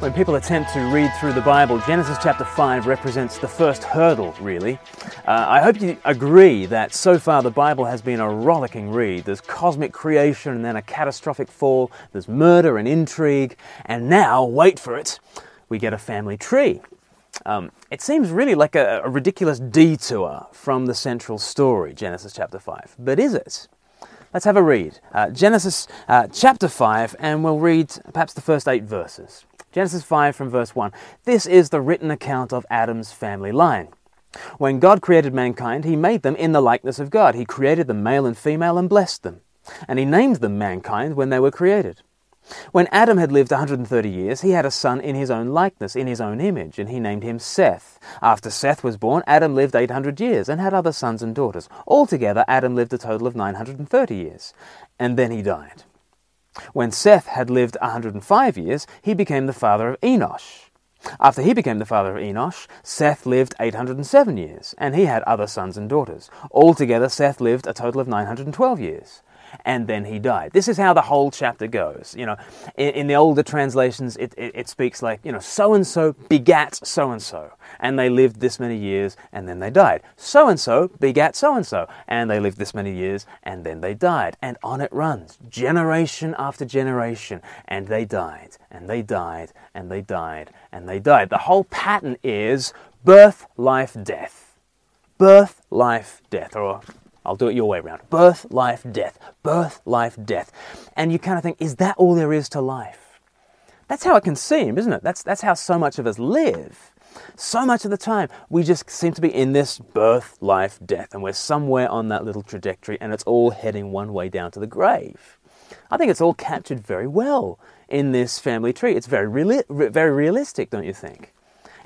When people attempt to read through the Bible, Genesis chapter 5 represents the first hurdle, really. Uh, I hope you agree that so far the Bible has been a rollicking read. There's cosmic creation and then a catastrophic fall, there's murder and intrigue, and now, wait for it, we get a family tree. Um, it seems really like a, a ridiculous detour from the central story, Genesis chapter 5. But is it? Let's have a read. Uh, Genesis uh, chapter 5, and we'll read perhaps the first eight verses. Genesis 5 from verse 1. This is the written account of Adam's family line. When God created mankind, he made them in the likeness of God. He created them male and female and blessed them. And he named them mankind when they were created. When Adam had lived 130 years, he had a son in his own likeness, in his own image, and he named him Seth. After Seth was born, Adam lived 800 years and had other sons and daughters. Altogether, Adam lived a total of 930 years. And then he died. When Seth had lived 105 years, he became the father of Enosh. After he became the father of Enosh, Seth lived 807 years, and he had other sons and daughters. Altogether, Seth lived a total of 912 years and then he died. This is how the whole chapter goes. You know, in, in the older translations, it, it, it speaks like, you know, so and so begat so and so, and they lived this many years, and then they died. So and so begat so and so, and they lived this many years, and then they died. And on it runs, generation after generation, and they died, and they died, and they died, and they died. The whole pattern is birth, life, death. Birth, life, death, or I'll do it your way around. Birth, life, death. Birth, life, death. And you kind of think, is that all there is to life? That's how it can seem, isn't it? That's, that's how so much of us live. So much of the time, we just seem to be in this birth, life, death, and we're somewhere on that little trajectory, and it's all heading one way down to the grave. I think it's all captured very well in this family tree. It's very, reali- very realistic, don't you think?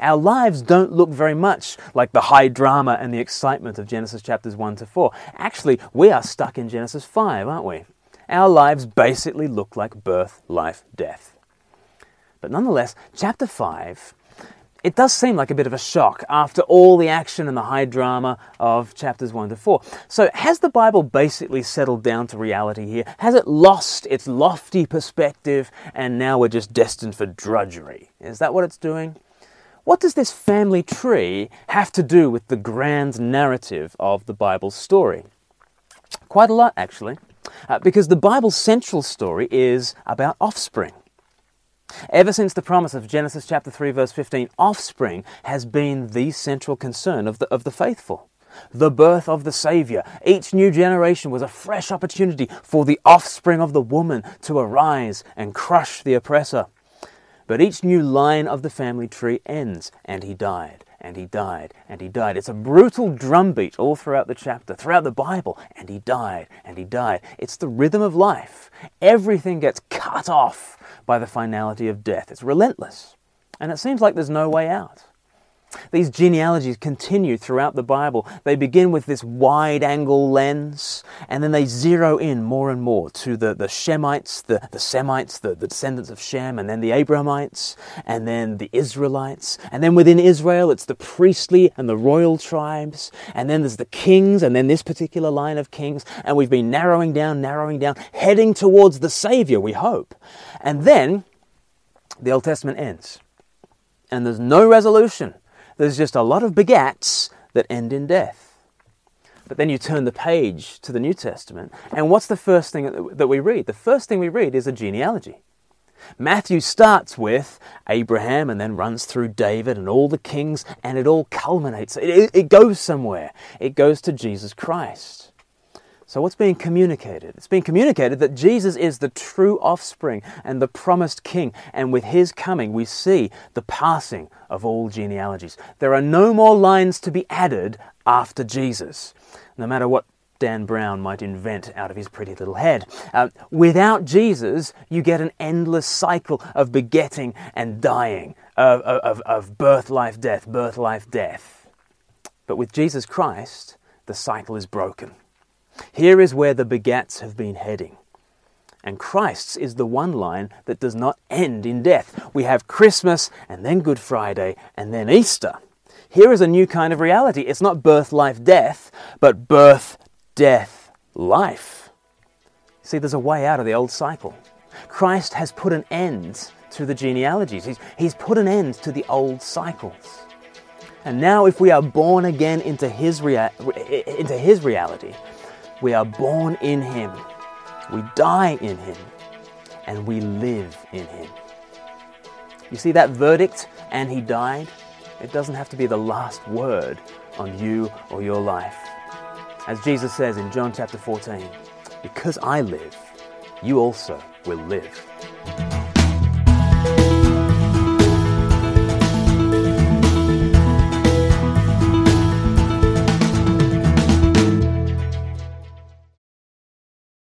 Our lives don't look very much like the high drama and the excitement of Genesis chapters 1 to 4. Actually, we are stuck in Genesis 5, aren't we? Our lives basically look like birth, life, death. But nonetheless, chapter 5 it does seem like a bit of a shock after all the action and the high drama of chapters 1 to 4. So, has the Bible basically settled down to reality here? Has it lost its lofty perspective and now we're just destined for drudgery? Is that what it's doing? What does this family tree have to do with the grand narrative of the Bible's story? Quite a lot, actually, uh, because the Bible's central story is about offspring. Ever since the promise of Genesis chapter 3 verse 15, offspring has been the central concern of the, of the faithful. The birth of the Savior. Each new generation was a fresh opportunity for the offspring of the woman to arise and crush the oppressor. But each new line of the family tree ends, and he died, and he died, and he died. It's a brutal drumbeat all throughout the chapter, throughout the Bible, and he died, and he died. It's the rhythm of life. Everything gets cut off by the finality of death. It's relentless, and it seems like there's no way out. These genealogies continue throughout the Bible. They begin with this wide angle lens, and then they zero in more and more to the, the Shemites, the, the Semites, the, the descendants of Shem, and then the Abrahamites, and then the Israelites. And then within Israel, it's the priestly and the royal tribes, and then there's the kings, and then this particular line of kings. And we've been narrowing down, narrowing down, heading towards the Savior, we hope. And then the Old Testament ends, and there's no resolution there's just a lot of begats that end in death. But then you turn the page to the New Testament, and what's the first thing that we read? The first thing we read is a genealogy. Matthew starts with Abraham and then runs through David and all the kings, and it all culminates. It, it, goes somewhere. It goes to Jesus Christ. So, what's being communicated? It's being communicated that Jesus is the true offspring and the promised king, and with his coming, we see the passing of all genealogies. There are no more lines to be added after Jesus, no matter what Dan Brown might invent out of his pretty little head. Uh, without Jesus, you get an endless cycle of begetting and dying, of, of, of birth, life, death, birth, life, death. But with Jesus Christ, the cycle is broken. Here is where the begats have been heading. And Christ's is the one line that does not end in death. We have Christmas and then Good Friday and then Easter. Here is a new kind of reality. It's not birth, life, death, but birth, death, life. See, there's a way out of the old cycle. Christ has put an end to the genealogies. He's, he's put an end to the old cycles. And now, if we are born again into his, rea- into his reality, we are born in him, we die in him, and we live in him. You see that verdict, and he died? It doesn't have to be the last word on you or your life. As Jesus says in John chapter 14, because I live, you also will live.